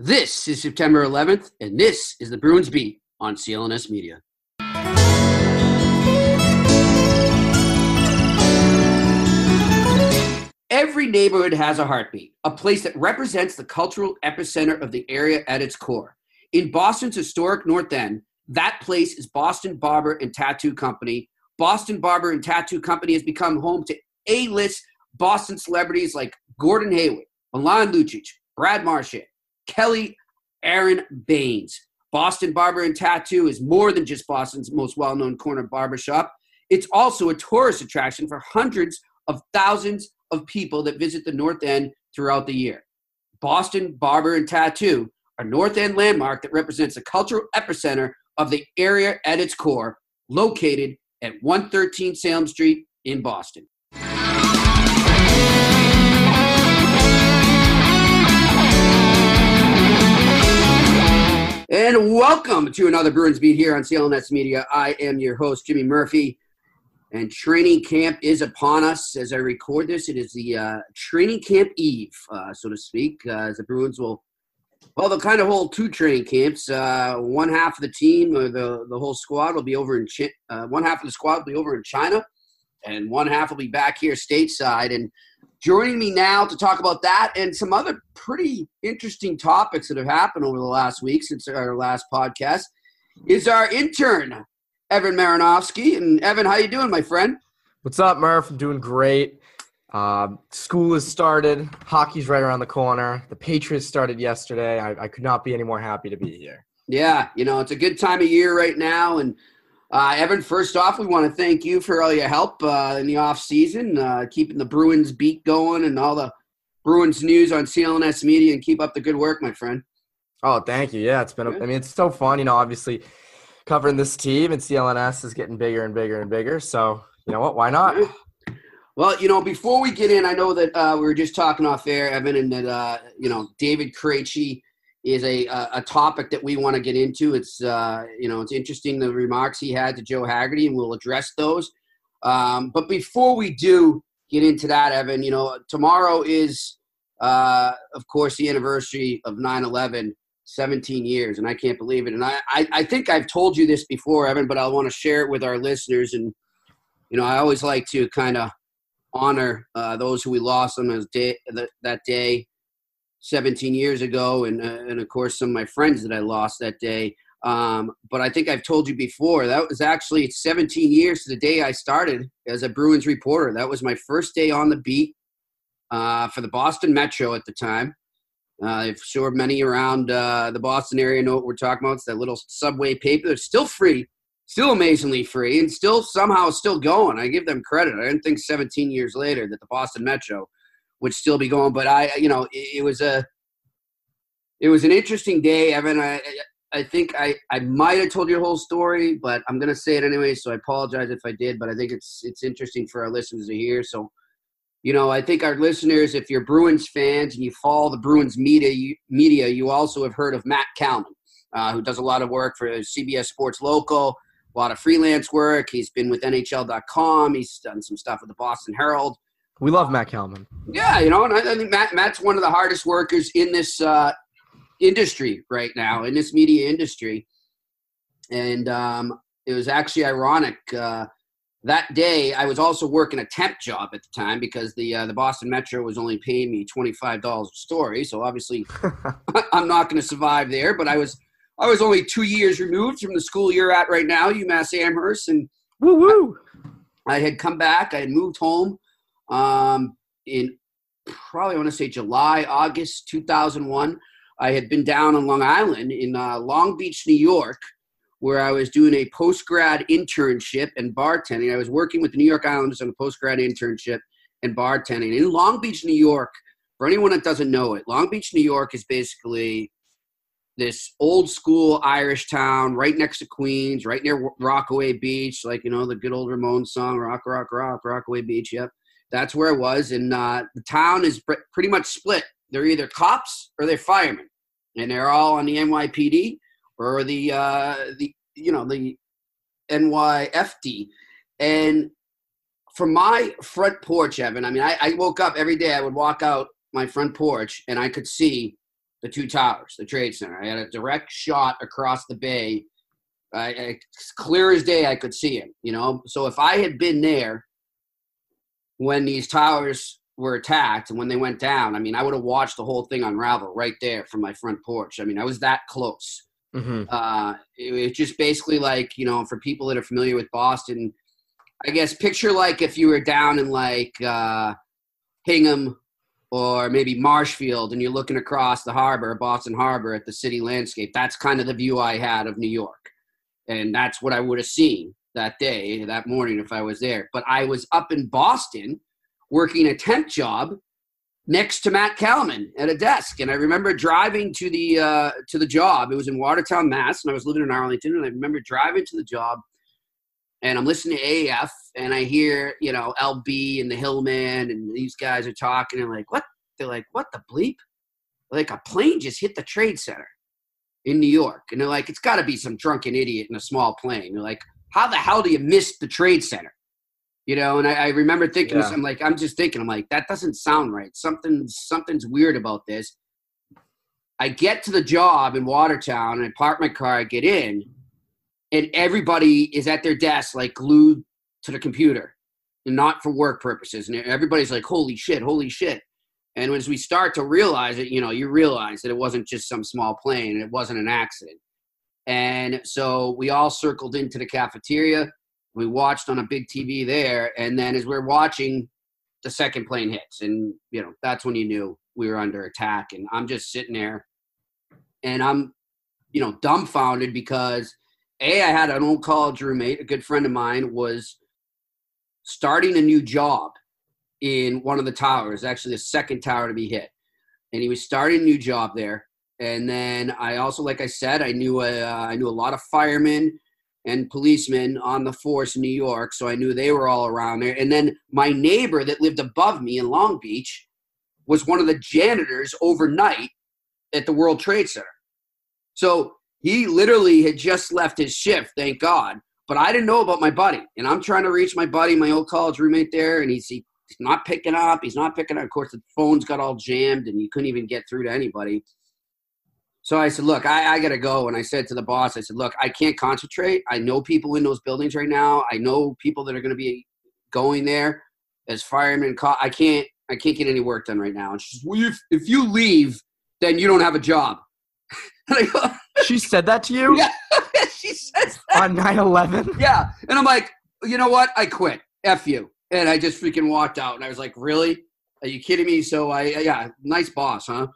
This is September 11th, and this is the Bruins Beat on CLNS Media. Every neighborhood has a heartbeat, a place that represents the cultural epicenter of the area at its core. In Boston's historic North End, that place is Boston Barber and Tattoo Company. Boston Barber and Tattoo Company has become home to A-list Boston celebrities like Gordon Hayward, Milan Lucic, Brad Marchand, Kelly Aaron Baynes. Boston Barber and Tattoo is more than just Boston's most well known corner barbershop. It's also a tourist attraction for hundreds of thousands of people that visit the North End throughout the year. Boston Barber and Tattoo, a North End landmark that represents the cultural epicenter of the area at its core, located at 113 Salem Street in Boston. And welcome to another Bruins Beat here on CLNS Media. I am your host, Jimmy Murphy. And training camp is upon us as I record this. It is the uh, training camp eve, uh, so to speak, uh, as the Bruins will, well, they'll kind of hold two training camps. Uh, one half of the team, or the, the whole squad, will be over in Ch- uh, one half of the squad will be over in China, and one half will be back here stateside. And Joining me now to talk about that and some other pretty interesting topics that have happened over the last week since our last podcast is our intern, Evan Marinofsky. And Evan, how you doing, my friend? What's up, Murph? I'm doing great. Uh, school has started. Hockey's right around the corner. The Patriots started yesterday. I, I could not be any more happy to be here. Yeah, you know, it's a good time of year right now. And uh, Evan, first off, we want to thank you for all your help uh, in the off season, uh, keeping the Bruins beat going and all the Bruins news on CLNS Media, and keep up the good work, my friend. Oh, thank you. Yeah, it's been. A, I mean, it's so fun. You know, obviously covering this team and CLNS is getting bigger and bigger and bigger. So you know what? Why not? Well, you know, before we get in, I know that uh, we were just talking off air, Evan, and that uh, you know David Krejci is a, a topic that we want to get into. It's uh, you know it's interesting the remarks he had to Joe Haggerty, and we'll address those. Um, but before we do get into that, Evan, you know tomorrow is uh, of course the anniversary of 9/11. 17 years, and I can't believe it. And I, I, I think I've told you this before, Evan, but I want to share it with our listeners. And you know, I always like to kind of honor uh, those who we lost on those day that day 17 years ago, and uh, and of course some of my friends that I lost that day. Um, but I think I've told you before that was actually 17 years to the day I started as a Bruins reporter. That was my first day on the beat uh, for the Boston Metro at the time. Uh, I'm sure many around uh, the Boston area know what we're talking about. It's that little subway paper. It's still free, still amazingly free, and still somehow still going. I give them credit. I didn't think 17 years later that the Boston Metro would still be going. But I, you know, it, it was a it was an interesting day, Evan. I I think I, I might have told you the whole story, but I'm gonna say it anyway. So I apologize if I did, but I think it's it's interesting for our listeners to hear. So, you know, I think our listeners, if you're Bruins fans and you follow the Bruins media, you, media, you also have heard of Matt Kalman, uh, who does a lot of work for CBS Sports Local, a lot of freelance work. He's been with NHL.com. He's done some stuff with the Boston Herald. We love Matt Kalman. Yeah, you know, and I, I think Matt Matt's one of the hardest workers in this uh, industry right now, in this media industry. And um, it was actually ironic. Uh, that day I was also working a temp job at the time because the uh, the Boston Metro was only paying me twenty five dollars a story. So obviously I'm not going to survive there. But I was I was only two years removed from the school you're at right now, UMass Amherst, and woo woo. I, I had come back. I had moved home um, in probably I want to say July August 2001. I had been down on Long Island in uh, Long Beach, New York where I was doing a post grad internship and bartending. I was working with the New York Islanders on a post grad internship and bartending in Long Beach, New York. For anyone that doesn't know it, Long Beach, New York is basically this old school Irish town right next to Queens, right near Rockaway Beach, like, you know, the good old Ramon song, Rock, Rock, Rock, Rockaway Beach. Yep. That's where it was. And uh, the town is pr- pretty much split. They're either cops or they're firemen. And they're all on the NYPD or the uh, the you know the NYFD, and from my front porch, Evan. I mean, I, I woke up every day. I would walk out my front porch, and I could see the two towers, the trade center. I had a direct shot across the bay. I, I, clear as day, I could see it. You know, so if I had been there when these towers were attacked and when they went down, I mean, I would have watched the whole thing unravel right there from my front porch. I mean, I was that close. Mm-hmm. Uh, it, it's just basically like you know, for people that are familiar with Boston, I guess picture like if you were down in like uh, Hingham or maybe Marshfield, and you're looking across the harbor, Boston Harbor, at the city landscape. That's kind of the view I had of New York, and that's what I would have seen that day, that morning, if I was there. But I was up in Boston working a temp job next to Matt Kalman at a desk. And I remember driving to the uh, to the job. It was in Watertown, Mass, and I was living in Arlington. And I remember driving to the job, and I'm listening to AF, and I hear you know LB and the Hillman, and these guys are talking, and like, what? They're like, what the bleep? Like a plane just hit the trade center in New York, and they're like, it's got to be some drunken idiot in a small plane. They're like, how the hell do you miss the trade center? you know and i, I remember thinking yeah. i'm like i'm just thinking i'm like that doesn't sound right. Something something's weird about this. I get to the job in watertown and i park my car i get in and everybody is at their desk like glued to the computer and not for work purposes. And everybody's like holy shit holy shit. And as we start to realize it you know you realize that it wasn't just some small plane it wasn't an accident and so we all circled into the cafeteria. We watched on a big TV there, and then as we are watching, the second plane hits, and you know that's when you knew we were under attack. And I'm just sitting there, and I'm, you know, dumbfounded because a I had an old college roommate, a good friend of mine, was starting a new job in one of the towers, actually the second tower to be hit, and he was starting a new job there. And then I also, like I said, I knew a, uh, I knew a lot of firemen and policemen on the force in New York, so I knew they were all around there. And then my neighbor that lived above me in Long Beach was one of the janitors overnight at the World Trade Center. So he literally had just left his shift, thank God. But I didn't know about my buddy, and I'm trying to reach my buddy, my old college roommate there, and he's he's not picking up. He's not picking up. Of course, the phone's got all jammed, and you couldn't even get through to anybody. So I said, look, I, I got to go. And I said to the boss, I said, look, I can't concentrate. I know people in those buildings right now. I know people that are going to be going there as firemen. I can't, I can't get any work done right now. And she says, well, if, if you leave, then you don't have a job. she said that to you? Yeah. she says that. On 9-11? Yeah. And I'm like, you know what? I quit. F you. And I just freaking walked out. And I was like, really? Are you kidding me? So I, yeah, nice boss, huh?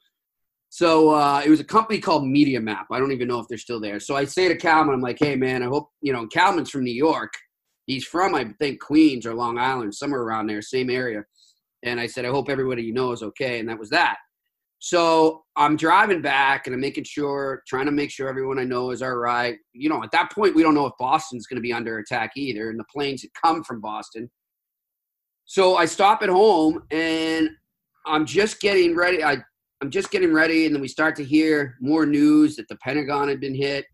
So uh, it was a company called Media Map. I don't even know if they're still there. So I say to Kalman, I'm like, hey man, I hope you know Kalman's from New York. He's from I think Queens or Long Island, somewhere around there, same area. And I said, I hope everybody you know is okay. And that was that. So I'm driving back and I'm making sure, trying to make sure everyone I know is all right. You know, at that point, we don't know if Boston's going to be under attack either. And the planes had come from Boston. So I stop at home and I'm just getting ready. I I'm just getting ready, and then we start to hear more news that the Pentagon had been hit.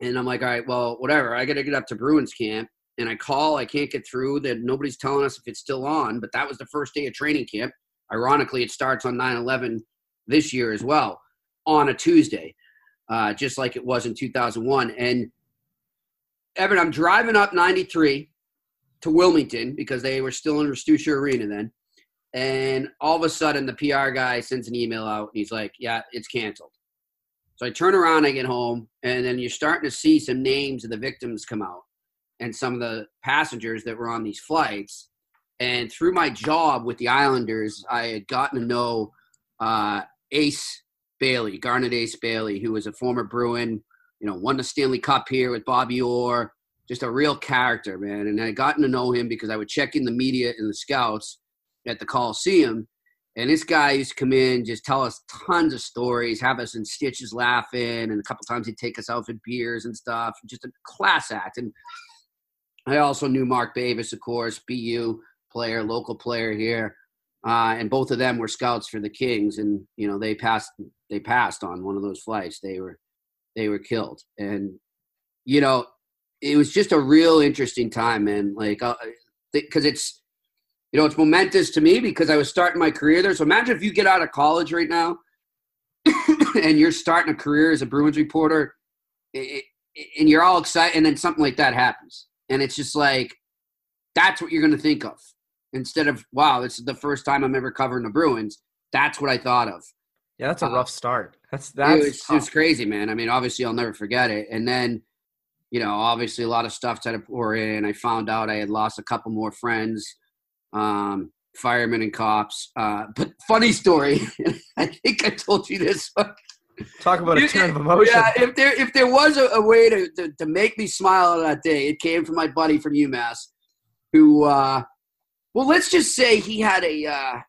And I'm like, all right, well, whatever. I got to get up to Bruins camp. And I call, I can't get through. That nobody's telling us if it's still on. But that was the first day of training camp. Ironically, it starts on 9 11 this year as well on a Tuesday, uh, just like it was in 2001. And Evan, I'm driving up 93 to Wilmington because they were still in Ristuccia Arena then. And all of a sudden, the PR guy sends an email out and he's like, Yeah, it's canceled. So I turn around, I get home, and then you're starting to see some names of the victims come out and some of the passengers that were on these flights. And through my job with the Islanders, I had gotten to know uh, Ace Bailey, Garnet Ace Bailey, who was a former Bruin, you know, won the Stanley Cup here with Bobby Orr, just a real character, man. And I gotten to know him because I would check in the media and the scouts at the Coliseum. And this guy used to come in, just tell us tons of stories, have us in stitches laughing, and a couple times he'd take us out for beers and stuff. Just a class act. And I also knew Mark Bavis, of course, BU player, local player here, uh, and both of them were scouts for the Kings. And you know, they passed they passed on one of those flights. They were they were killed, and you know, it was just a real interesting time, man. Like, because uh, it's you know, it's momentous to me because I was starting my career there. So imagine if you get out of college right now and you're starting a career as a Bruins reporter, and you're all excited, and then something like that happens, and it's just like that's what you're going to think of instead of wow, this is the first time I'm ever covering the Bruins. That's what I thought of. Yeah, that's a uh, rough start. That's that's it was, it was, crazy, man. I mean, obviously, I'll never forget it. And then, you know, obviously, a lot of stuff had to pour in. I found out I had lost a couple more friends um, firemen and cops. Uh, but funny story, I think I told you this. Talk about a turn of emotion. Yeah, if there if there was a, a way to, to, to make me smile on that day, it came from my buddy from UMass, who, uh, well, let's just say he had a uh,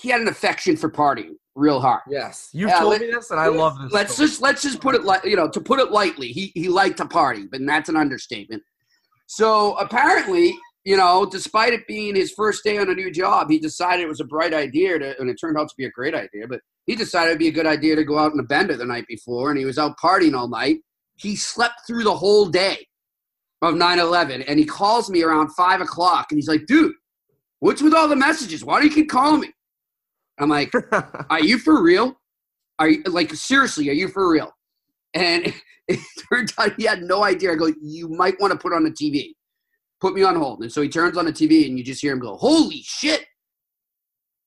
he had an affection for partying real hard. Yes, you've told let, me this, and I love this. Let's story. just let's just put it like you know to put it lightly. He he liked to party, but that's an understatement. So apparently, you know, despite it being his first day on a new job, he decided it was a bright idea to, and it turned out to be a great idea. But he decided it'd be a good idea to go out in a bender the night before, and he was out partying all night. He slept through the whole day of 9/11, and he calls me around five o'clock, and he's like, "Dude, what's with all the messages? Why do you keep calling me?" I'm like, "Are you for real? Are you like seriously? Are you for real?" And it turned out he had no idea. I go, "You might want to put on the TV." Put me on hold. And so he turns on the TV and you just hear him go, holy shit.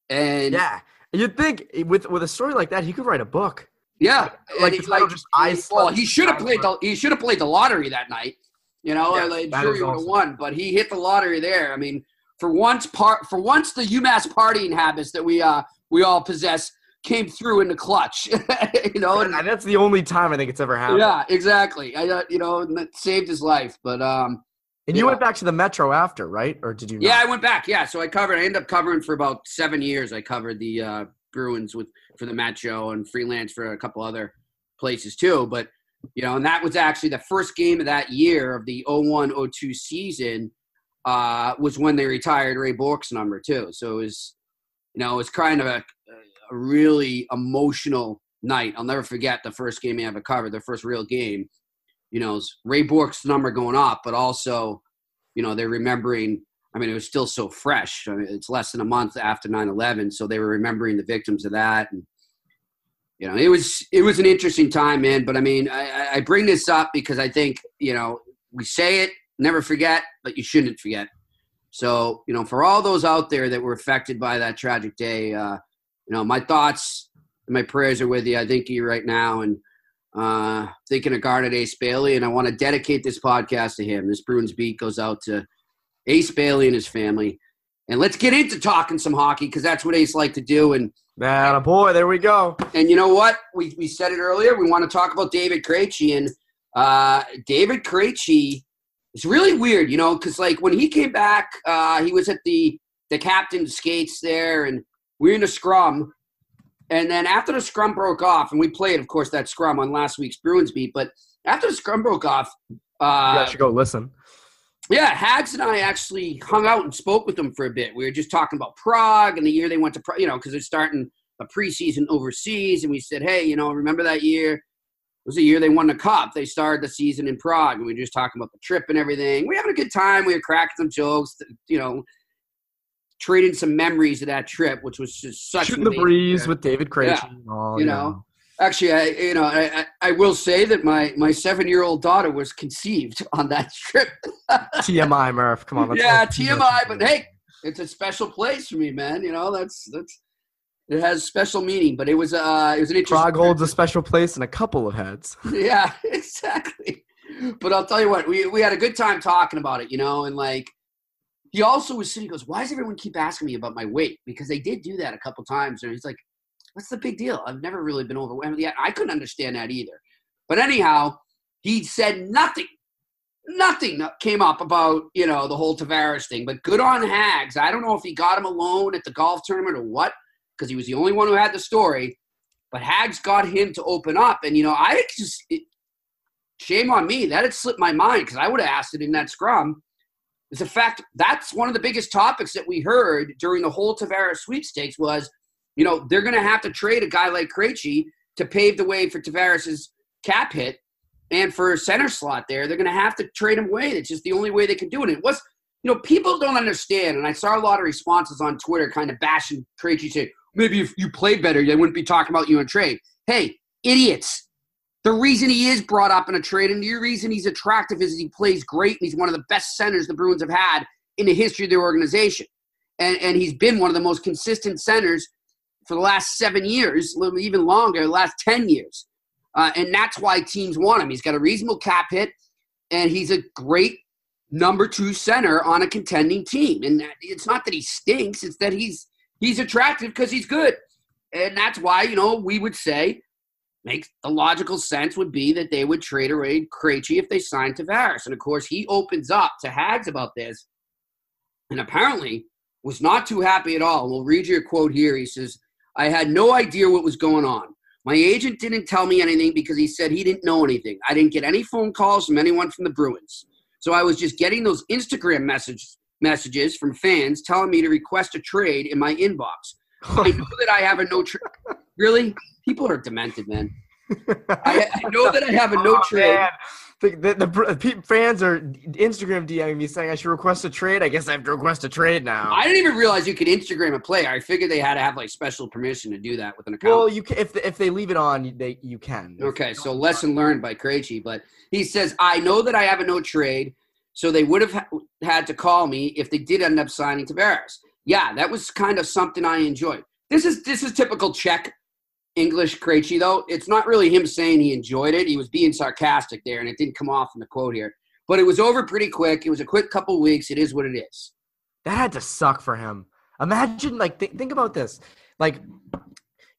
And yeah, you'd think with with a story like that, he could write a book. Yeah, like, he's like just eyes. Well, he should have played the he should have played the lottery that night. You know, yes, like, sure he would have awesome. won, but he hit the lottery there. I mean, for once, part for once, the UMass partying habits that we uh we all possess came through in the clutch. you know, and, and, that's the only time I think it's ever happened. Yeah, exactly. I uh, you know, that saved his life. But um, and you went back to the Metro after, right? Or did you? Not? Yeah, I went back. Yeah, so I covered. I ended up covering for about seven years. I covered the uh, Bruins with for the Metro and freelance for a couple other places too. But you know, and that was actually the first game of that year of the 01-02 season. Uh, was when they retired Ray Bourque's number too. So it was, you know, it was kind of a, a really emotional night. I'll never forget the first game I ever covered, the first real game you know, Ray Bourque's number going up, but also, you know, they're remembering. I mean, it was still so fresh. I mean, it's less than a month after 9/11, so they were remembering the victims of that, and you know, it was it was an interesting time, man. But I mean, I, I bring this up because I think you know we say it, never forget, but you shouldn't forget. So you know, for all those out there that were affected by that tragic day, uh, you know, my thoughts and my prayers are with you. I think you right now, and uh, thinking of Garnet Ace Bailey, and I want to dedicate this podcast to him. This Bruins beat goes out to Ace Bailey and his family. And let's get into talking some hockey because that's what Ace like to do. And man, boy, there we go. And you know what? We, we said it earlier. We want to talk about David Krejci. And uh, David Krejci is really weird, you know, because like when he came back, uh, he was at the the captain skates there, and we are in a scrum. And then after the scrum broke off, and we played, of course, that scrum on last week's Bruins beat, but after the scrum broke off, uh, you should go listen. Yeah, Hags and I actually hung out and spoke with them for a bit. We were just talking about Prague and the year they went to, Prague, you know, because they're starting a preseason overseas. And we said, hey, you know, remember that year? It was the year they won the cup. They started the season in Prague, and we were just talking about the trip and everything. We were having a good time. We were cracking some jokes, you know, trading some memories of that trip, which was just such shooting the breeze trip. with David Krejci. Yeah. you know. Actually, I you know I, I will say that my my seven year old daughter was conceived on that trip. TMI, Murph. Come on. yeah, TMI. But hey, it's a special place for me, man. You know that's that's it has special meaning. But it was uh it was an interesting. Prague holds a special place in a couple of heads. yeah, exactly. But I'll tell you what, we we had a good time talking about it, you know, and like he also was sitting. Goes, "Why does everyone keep asking me about my weight?" Because they did do that a couple times, and he's like, What's the big deal? I've never really been overwhelmed yet. I couldn't understand that either. But anyhow, he said nothing. Nothing came up about, you know, the whole Tavares thing. But good on Hags. I don't know if he got him alone at the golf tournament or what, because he was the only one who had the story. But Hags got him to open up. And, you know, I just, it, shame on me. That had slipped my mind because I would have asked it in that scrum. The fact that's one of the biggest topics that we heard during the whole Tavares sweepstakes was – you know, they're going to have to trade a guy like Krejci to pave the way for Tavares's cap hit and for center slot there. They're going to have to trade him away. It's just the only way they can do it. It was, you know, people don't understand, and I saw a lot of responses on Twitter kind of bashing Krejci, saying maybe if you play better, they wouldn't be talking about you in trade. Hey, idiots! The reason he is brought up in a trade and the reason he's attractive is he plays great and he's one of the best centers the Bruins have had in the history of their organization. And, and he's been one of the most consistent centers for the last seven years, even longer, last 10 years. Uh, and that's why teams want him. He's got a reasonable cap hit, and he's a great number two center on a contending team. And it's not that he stinks; it's that he's he's attractive because he's good. And that's why you know we would say makes the logical sense would be that they would trade away Krejci if they signed Tavares. And of course, he opens up to Hags about this, and apparently was not too happy at all. We'll read you a quote here. He says, I had no idea what was going on. My agent didn't tell me anything because he said he didn't know anything. I didn't get any phone calls from anyone from the Bruins. So I was just getting those Instagram messages messages from fans telling me to request a trade in my inbox. I know that I have a no trade. Really? People are demented, man. I, I, know that I have a no oh, trade. Man the, the, the, fans are Instagram DMing me saying I should request a trade. I guess I have to request a trade now. I didn't even realize you could Instagram a player. I figured they had to have like special permission to do that with an account. Well, you can, if if they leave it on, they you can. Okay, so lesson learned by Krejci. But he says I know that I have a no trade, so they would have ha- had to call me if they did end up signing Tavares. Yeah, that was kind of something I enjoyed. This is this is typical Czech English Krejci, though. It's not really him saying he enjoyed it. He was being sarcastic there, and it didn't come off in the quote here. But it was over pretty quick. It was a quick couple weeks. It is what it is. That had to suck for him. Imagine, like, th- think about this. Like,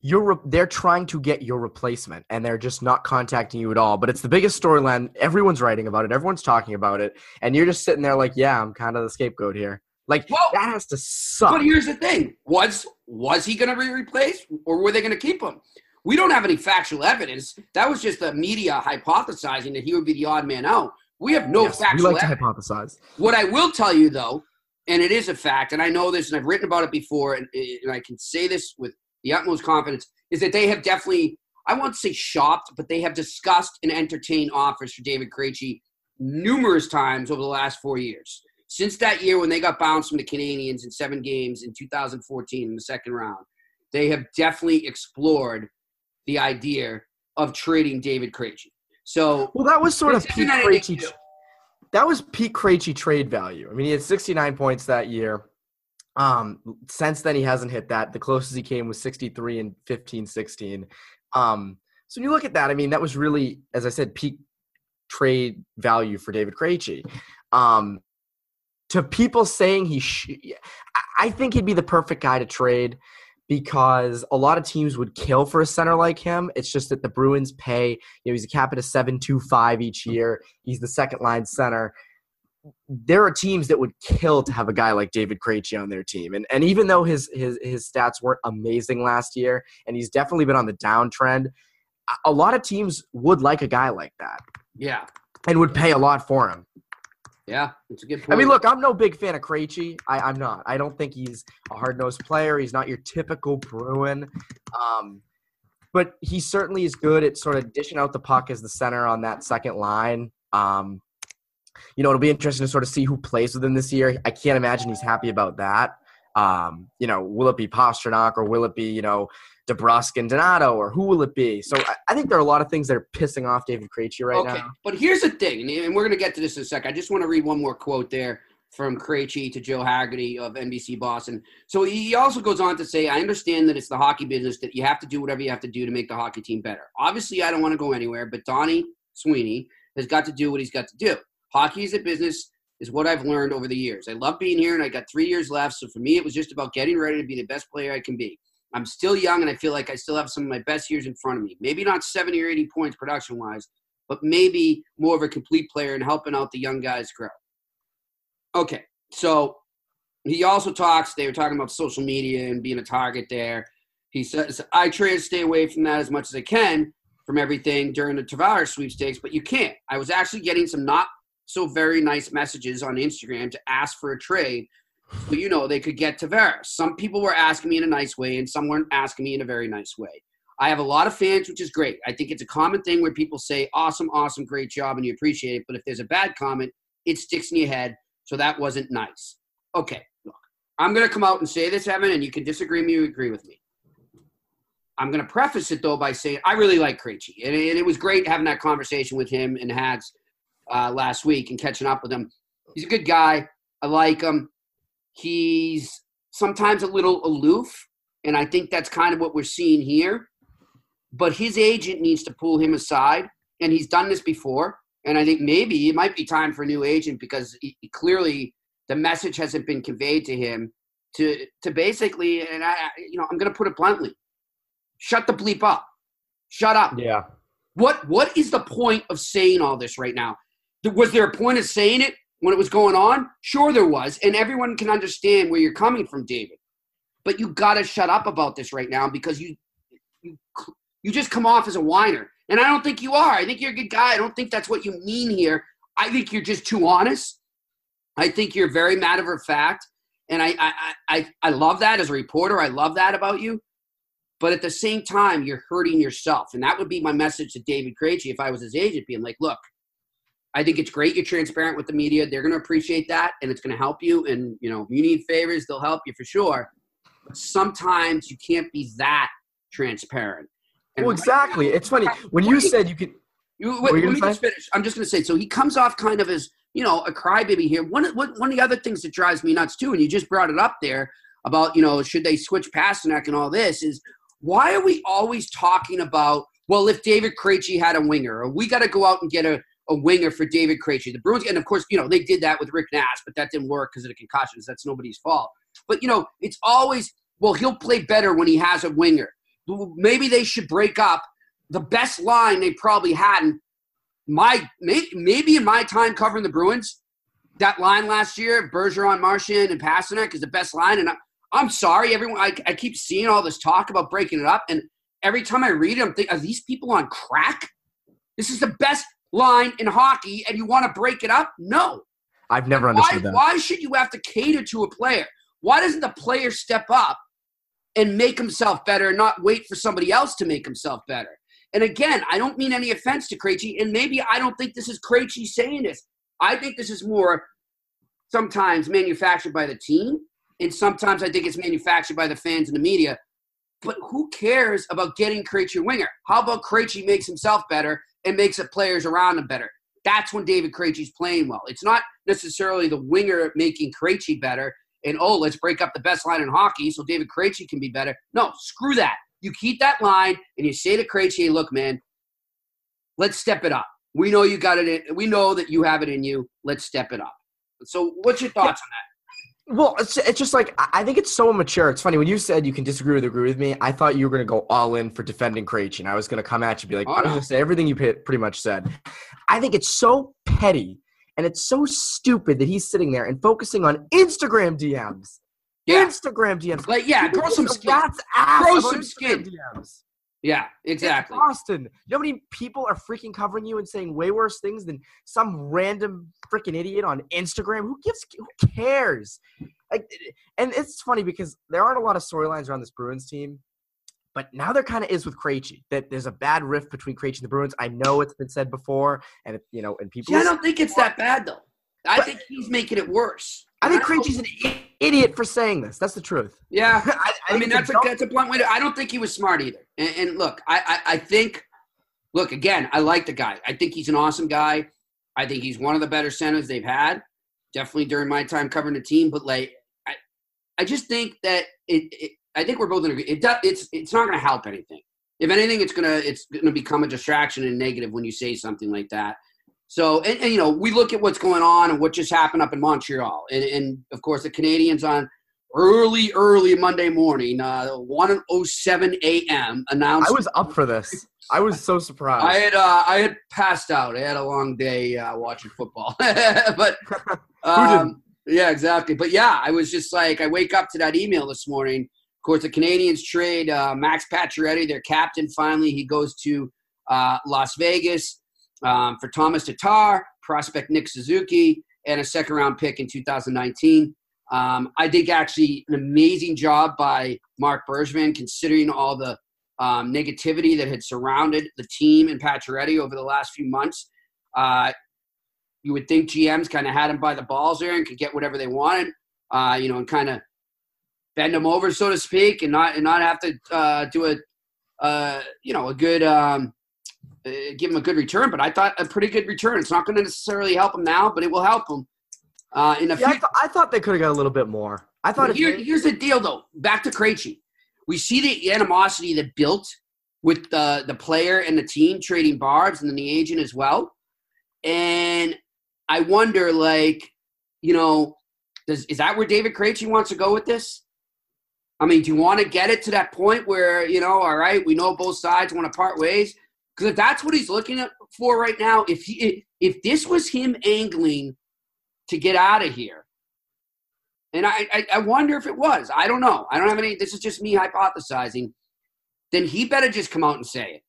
you're re- they're trying to get your replacement, and they're just not contacting you at all. But it's the biggest storyline. Everyone's writing about it. Everyone's talking about it, and you're just sitting there like, yeah, I'm kind of the scapegoat here. Like well, that has to suck. But here's the thing: was was he going to be replaced, or were they going to keep him? We don't have any factual evidence. That was just the media hypothesizing that he would be the odd man out. We have no yes, factual. We like evidence. to hypothesize. What I will tell you, though, and it is a fact, and I know this, and I've written about it before, and, and I can say this with the utmost confidence, is that they have definitely, I won't say shopped, but they have discussed and entertained offers for David Krejci numerous times over the last four years since that year when they got bounced from the Canadiens in seven games in 2014 in the second round, they have definitely explored the idea of trading David Krejci. So, well, that was sort of Pete Krejci. That was Pete Krejci trade value. I mean, he had 69 points that year. Um, since then, he hasn't hit that. The closest he came was 63 and 15 16. Um, so when you look at that, I mean, that was really, as I said, peak trade value for David Krejci. Um, to people saying he sh- I think he'd be the perfect guy to trade because a lot of teams would kill for a center like him. It's just that the Bruins pay, you know, he's a cap at a 725 each year. He's the second line center. There are teams that would kill to have a guy like David Krejci on their team. And and even though his his his stats weren't amazing last year and he's definitely been on the downtrend, a lot of teams would like a guy like that. Yeah. And would pay a lot for him. Yeah, it's a good point. I mean, look, I'm no big fan of Krejci. I, am not. I don't think he's a hard nosed player. He's not your typical Bruin. Um, but he certainly is good at sort of dishing out the puck as the center on that second line. Um, you know, it'll be interesting to sort of see who plays with him this year. I can't imagine he's happy about that. Um, you know, will it be Pastrnak or will it be, you know, DeBrusk and Donato, or who will it be? So I, I think there are a lot of things that are pissing off David Krejci right okay. now. But here's the thing, and we're going to get to this in a sec. I just want to read one more quote there from Krejci to Joe Haggerty of NBC Boston. So he also goes on to say, I understand that it's the hockey business that you have to do whatever you have to do to make the hockey team better. Obviously, I don't want to go anywhere, but Donnie Sweeney has got to do what he's got to do. Hockey is a business is what I've learned over the years. I love being here and I got three years left. So for me, it was just about getting ready to be the best player I can be. I'm still young and I feel like I still have some of my best years in front of me. Maybe not 70 or 80 points production wise, but maybe more of a complete player and helping out the young guys grow. Okay, so he also talks, they were talking about social media and being a target there. He says, I try to stay away from that as much as I can from everything during the Tavares sweepstakes, but you can't. I was actually getting some not so very nice messages on Instagram to ask for a trade. So, you know, they could get Tavares. Some people were asking me in a nice way, and some weren't asking me in a very nice way. I have a lot of fans, which is great. I think it's a common thing where people say, awesome, awesome, great job, and you appreciate it. But if there's a bad comment, it sticks in your head. So that wasn't nice. Okay, look, I'm going to come out and say this, Evan, and you can disagree with me or agree with me. I'm going to preface it, though, by saying I really like Krejci. And, and it was great having that conversation with him and Hags uh, last week and catching up with him. He's a good guy. I like him. He's sometimes a little aloof, and I think that's kind of what we're seeing here. But his agent needs to pull him aside, and he's done this before. And I think maybe it might be time for a new agent because he, clearly the message hasn't been conveyed to him to to basically, and I, you know, I'm going to put it bluntly, shut the bleep up, shut up. Yeah. What what is the point of saying all this right now? Was there a point of saying it when it was going on? Sure, there was, and everyone can understand where you're coming from, David. But you got to shut up about this right now because you you you just come off as a whiner, and I don't think you are. I think you're a good guy. I don't think that's what you mean here. I think you're just too honest. I think you're very matter of fact, and I I I, I love that as a reporter. I love that about you. But at the same time, you're hurting yourself, and that would be my message to David Krejci if I was his agent, being like, "Look, I think it's great you're transparent with the media. They're going to appreciate that, and it's going to help you. And you know, if you need favors, they'll help you for sure. But sometimes you can't be that transparent. And well, exactly. It's funny when you said you could. You, wait, let me just finish. I'm just going to say. So he comes off kind of as you know a crybaby here. One, one, one of the other things that drives me nuts too, and you just brought it up there about you know should they switch Pastrnak and all this is why are we always talking about well if David Krejci had a winger or we got to go out and get a a winger for David Krejci. The Bruins, and of course, you know, they did that with Rick Nash, but that didn't work because of the concussions. That's nobody's fault. But, you know, it's always, well, he'll play better when he has a winger. Maybe they should break up the best line they probably had. And my, maybe in my time covering the Bruins, that line last year, Bergeron, Marchand, and Pastrnak is the best line. And I, I'm sorry, everyone. I, I keep seeing all this talk about breaking it up, and every time I read it, I'm thinking, are these people on crack? This is the best line in hockey and you want to break it up? No. I've never understood why, that. Why should you have to cater to a player? Why doesn't the player step up and make himself better and not wait for somebody else to make himself better? And again, I don't mean any offense to Krejci, and maybe I don't think this is Krejci saying this. I think this is more sometimes manufactured by the team, and sometimes I think it's manufactured by the fans and the media. But who cares about getting Krejci a winger? How about Krejci makes himself better and makes the players around him better. That's when David Krejci's playing well. It's not necessarily the winger making Krejci better and, oh, let's break up the best line in hockey so David Krejci can be better. No, screw that. You keep that line and you say to Krejci, hey, look, man, let's step it up. We know you got it. In, we know that you have it in you. Let's step it up. So, what's your thoughts on that? Well, it's, it's just like I think it's so immature. It's funny when you said you can disagree with agree with me. I thought you were going to go all in for defending Krejci, and I was going to come at you and be like, oh, I was going to say everything you pretty much said. I think it's so petty and it's so stupid that he's sitting there and focusing on Instagram DMs. Yeah. Instagram DMs. Like, yeah, grow some skin. Grow some skin. DMs. Yeah, exactly. It's Boston. You know how many people are freaking covering you and saying way worse things than some random freaking idiot on Instagram? Who gives? Who cares? Like, and it's funny because there aren't a lot of storylines around this Bruins team, but now there kind of is with Krejci. That there's a bad rift between Krejci and the Bruins. I know it's been said before, and you know, and people. Yeah, I don't think it's that bad though. I think he's making it worse. I think Krejci's an idiot for saying this. That's the truth. Yeah, I, I, I mean that's a, that's a blunt way to. I don't think he was smart either. And, and look, I, I I think, look again. I like the guy. I think he's an awesome guy. I think he's one of the better centers they've had. Definitely during my time covering the team, but like, I I just think that it. it I think we're both in agreement. It does, it's it's not going to help anything. If anything, it's gonna it's gonna become a distraction and negative when you say something like that. So, and, and, you know, we look at what's going on and what just happened up in Montreal, and, and of course the Canadiens on early, early Monday morning, uh, 1:07 a.m. announced. I was up for this. I was so surprised. I had uh, I had passed out. I had a long day uh, watching football, but um, yeah, exactly. But yeah, I was just like, I wake up to that email this morning. Of course, the Canadiens trade uh, Max Pacioretty, their captain. Finally, he goes to uh, Las Vegas um, for Tomas Tatar, prospect Nick Suzuki, and a second round pick in 2019. Um, I think actually an amazing job by Marc Bergevin considering all the um, negativity that had surrounded the team and Pacioretty over the last few months. Uh, you would think GMs kind of had him by the balls there and could get whatever they wanted, uh, you know, and kind of bend them over, so to speak, and not and not have to uh, do a, uh, you know, a good um, give him a good return. But I thought a pretty good return. It's not going to necessarily help him now, but it will help him uh, in the yeah, I, th- I, thought they could have got a little bit more. I thought. Here, they- here's the deal, though. Back to Krejci. We see the animosity that built with the the player and the team trading Barbs and then the agent as well. And I wonder, like, you know, does is that where David Krejci wants to go with this? I mean, do you want to get it to that point where you know, all right, we know both sides want to part ways? Because if that's what he's looking for right now, if he if this was him angling to get out of here, and I, I, I wonder if it was. I don't know. I don't have any. This is just me hypothesizing. Then he better just come out and say it.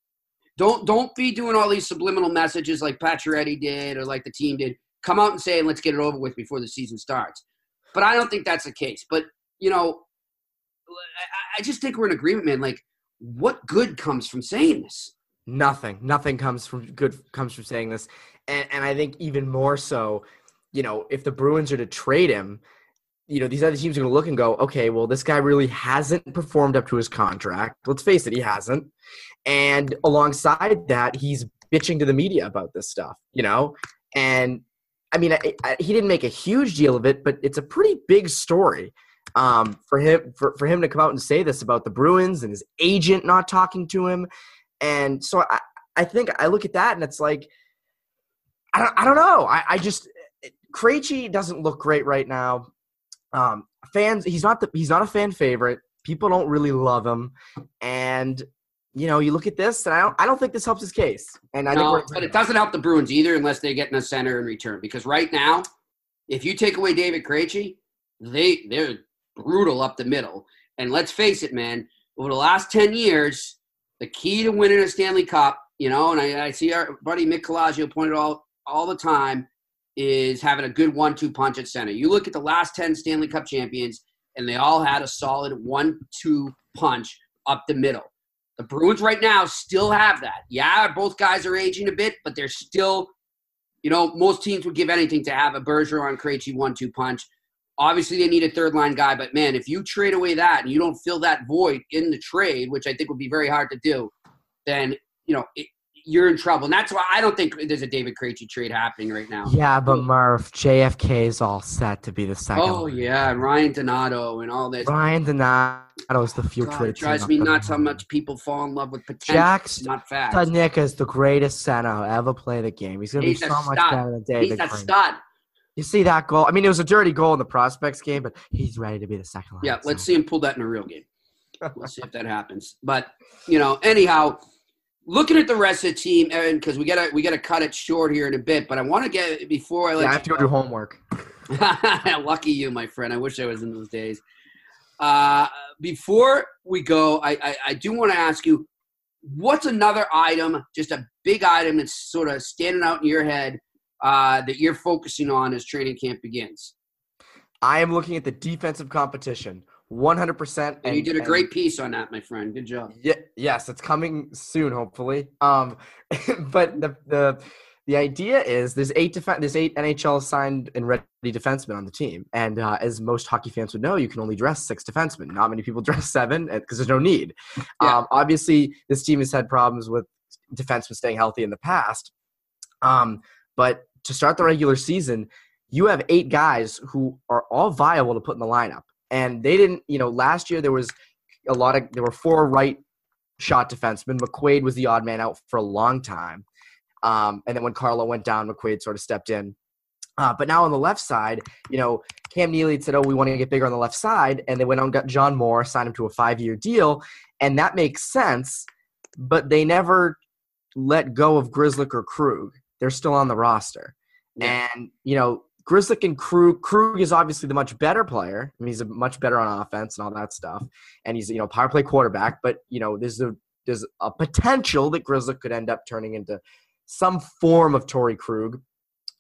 Don't don't be doing all these subliminal messages like Pacioretty did or like the team did. Come out and say, and let's get it over with before the season starts. But I don't think that's the case. But you know, I, I just think we're in agreement, man. Like, what good comes from saying this? Nothing. Nothing comes from good comes from saying this, and and I think even more so, you know, if the Bruins are to trade him, you know, these other teams are going to look and go, okay, well, this guy really hasn't performed up to his contract. Let's face it, he hasn't. And alongside that, he's bitching to the media about this stuff, you know? And I mean, I, I, he didn't make a huge deal of it, but it's a pretty big story um, for him for, for him to come out and say this about the Bruins and his agent not talking to him and so I, I think I look at that and it's like, I don't, I don't know. I, I just, Krejci doesn't look great right now. Um, fans, he's not the, he's not a fan favorite. People don't really love him. And, you know, you look at this, and I don't, I don't think this helps his case. And I no, but it doesn't help the Bruins either unless they get in a center in return. Because right now, if you take away David Krejci, they they're brutal up the middle. And let's face it, man, over the last ten years, the key to winning a Stanley Cup, you know, and I, I see our buddy Mick Colageo pointed all all the time, is having a good one-two punch at center. You look at the last ten Stanley Cup champions, and they all had a solid one-two punch up the middle. The Bruins right now still have that. Yeah, both guys are aging a bit, but they're still, you know, most teams would give anything to have a Bergeron, Krejci one-two punch. Obviously, they need a third line guy, but man, if you trade away that and you don't fill that void in the trade, which I think would be very hard to do, then you know it, you're in trouble. And that's why I don't think there's a David Krejci trade happening right now. Yeah, but Murph, JFK is all set to be the second. Oh yeah, and Ryan Donato and all this. Ryan Donato is the future. God, it drives me nuts how much people fall in love with potential, Jack not fact. Studnicka is the greatest center ever play the game. He's gonna He's be so much better than David. He's a stud. You see that goal? I mean, it was a dirty goal in the prospects game, but he's ready to be the second line. Yeah, let's see him pull that in a real game. Let's see if that happens. But you know, anyhow, looking at the rest of the team, and because we gotta we gotta cut it short here in a bit. But I want to get before I let yeah, I have to go do homework. Lucky you, my friend. I wish I was in those days. Uh, before we go, I, I, I do want to ask you, what's another item, just a big item that's sort of standing out in your head uh, that you're focusing on as training camp begins? I am looking at the defensive competition. 100% and, and you did a great piece on that my friend good job yeah yes it's coming soon hopefully um but the the the idea is there's eight def- there's eight NHL signed and ready defensemen on the team, and uh, as most hockey fans would know, you can only dress six defensemen. Not many people dress seven because there's no need. Yeah. Um, obviously, this team has had problems with defensemen staying healthy in the past, um, but to start the regular season, you have eight guys who are all viable to put in the lineup, and they didn't. You know, last year there was a lot of there were four right shot defensemen. McQuaid was the odd man out for a long time. Um, and then when Carlo went down, McQuaid sort of stepped in. Uh, but now on the left side, you know, Cam Neely said, "Oh, we want to get bigger on the left side," and they went out and got John Moore, signed him to a five-year deal, and that makes sense. But they never let go of Grzelcyk or Krug. They're still on the roster, yeah. and you know, Grzelcyk and Krug. Krug is obviously the much better player. I mean, he's a much better on offense and all that stuff, and he's you know power play quarterback. But you know, there's a there's a potential that Grzelcyk could end up turning into some form of Torey Krug.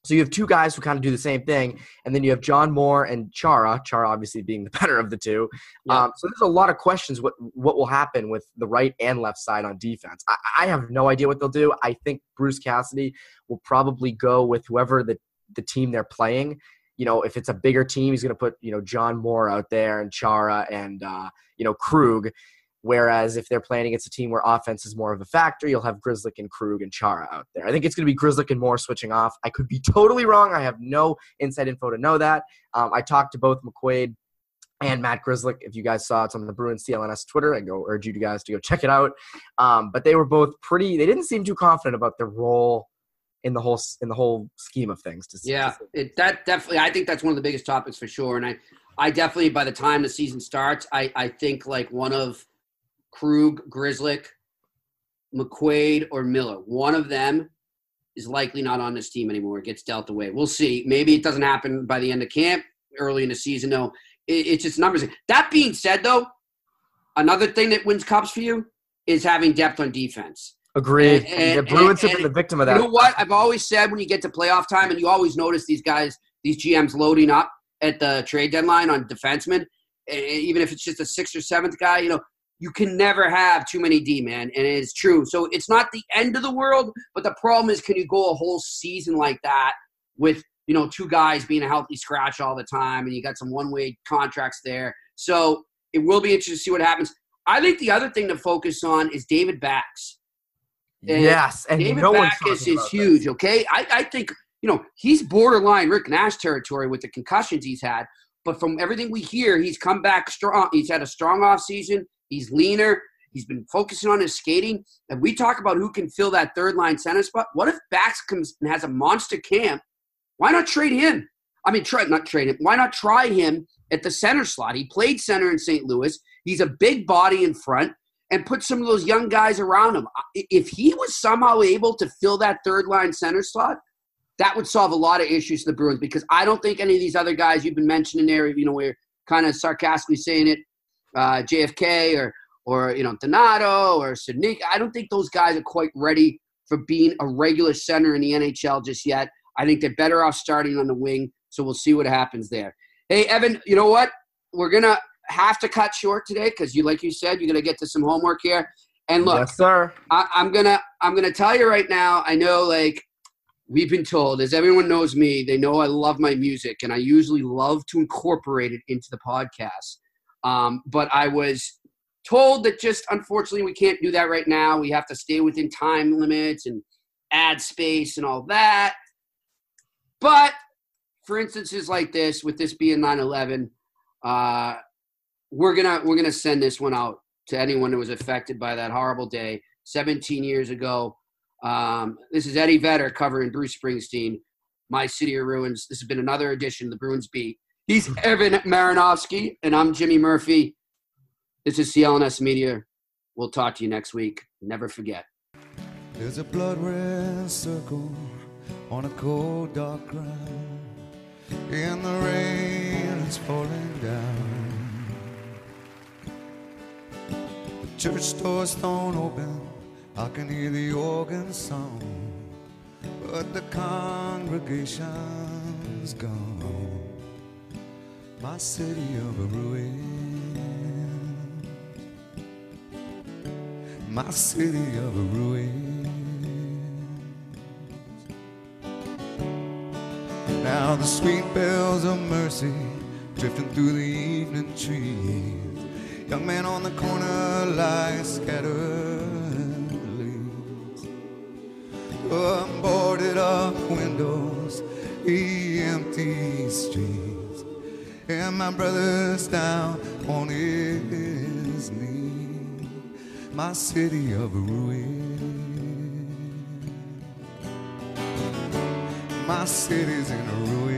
So you have two guys who kind of do the same thing, and then you have John Moore and Chara. Chara obviously being the better of the two. Yeah. Um, so there's a lot of questions what what will happen with the right and left side on defense. I, I have no idea what they'll do. I think Bruce Cassidy will probably go with whoever the the team they're playing. You know, if it's a bigger team, he's going to put you know John Moore out there and Chara and uh, you know Krug. Whereas if they're playing against a team where offense is more of a factor, you'll have Grzelcyk and Krug and Chara out there. I think it's going to be Grzelcyk and Moore switching off. I could be totally wrong. I have no inside info to know that. Um, I talked to both McQuaid and Matt Grzelcyk. If you guys saw it on the Bruins CLNS Twitter, I go urge you guys to go check it out. Um, but they were both pretty. They didn't seem too confident about their role in the whole in the whole scheme of things. To, yeah, it, that definitely. I think that's one of the biggest topics for sure. And I, I definitely by the time the season starts, I I think like one of Krug, Grzelcyk, McQuaid, or Miller. One of them is likely not on this team anymore. It gets dealt away. We'll see. Maybe it doesn't happen by the end of camp, early in the season. though. it, it's just numbers. That being said, though, another thing that wins cups for you is having depth on defense. Agreed. And, and, the Bruins have been the victim of that. You know what? I've always said when you get to playoff time, and you always notice these guys, these GMs loading up at the trade deadline on defensemen, even if it's just a sixth or seventh guy. You know, you can never have too many D man, and it is true. So it's not the end of the world, but the problem is, can you go a whole season like that with you know two guys being a healthy scratch all the time, and you got some one way contracts there. So it will be interesting to see what happens. I think the other thing to focus on is David Backes. And yes, and David no is huge. Okay, I, I think you know he's borderline Rick Nash territory with the concussions he's had. But from everything we hear, he's come back strong. He's had a strong off season. He's leaner. He's been focusing on his skating. And we talk about who can fill that third line center spot. What if Backes comes and has a monster camp? Why not trade him? I mean, try not trade him. Why not try him at the center slot? He played center in St. Louis. He's a big body in front and put some of those young guys around him. If he was somehow able to fill that third line center slot, that would solve a lot of issues for the Bruins because I don't think any of these other guys you've been mentioning there, you know, we're kind of sarcastically saying it, uh, JFK or or you know Donato or Sydney. I don't think those guys are quite ready for being a regular center in the NHL just yet. I think they're better off starting on the wing. So we'll see what happens there. Hey Evan, you know what? We're gonna have to cut short today because you, like you said, you're gonna get to some homework here. And look, yes, sir. I, I'm gonna I'm gonna tell you right now. I know like we've been told, as everyone knows me, they know I love my music, and I usually love to incorporate it into the podcast. Um, but I was told that just unfortunately we can't do that right now. We have to stay within time limits and ad space and all that. But for instances like this, with this being 9/11, uh, we're gonna we're gonna send this one out to anyone who was affected by that horrible day 17 years ago. Um, this is Eddie Vedder covering Bruce Springsteen, My City of Ruins. This has been another edition of the Bruins Beat. He's Evan Marinofsky, and I'm Jimmy Murphy. This is CLNS Media. We'll talk to you next week. Never forget. There's a blood red circle on a cold, dark ground. The rain, falling down. The church door's open. I can hear the organ song, but the congregation's gone my city of a ruin, my city of a ruin. Now the sweet bells of mercy drifting through the evening trees. Young man on the corner lie scattered leaves. Unboarded up windows, empty streets. And my brother's down on his knee. My city of ruin. My city's in ruin.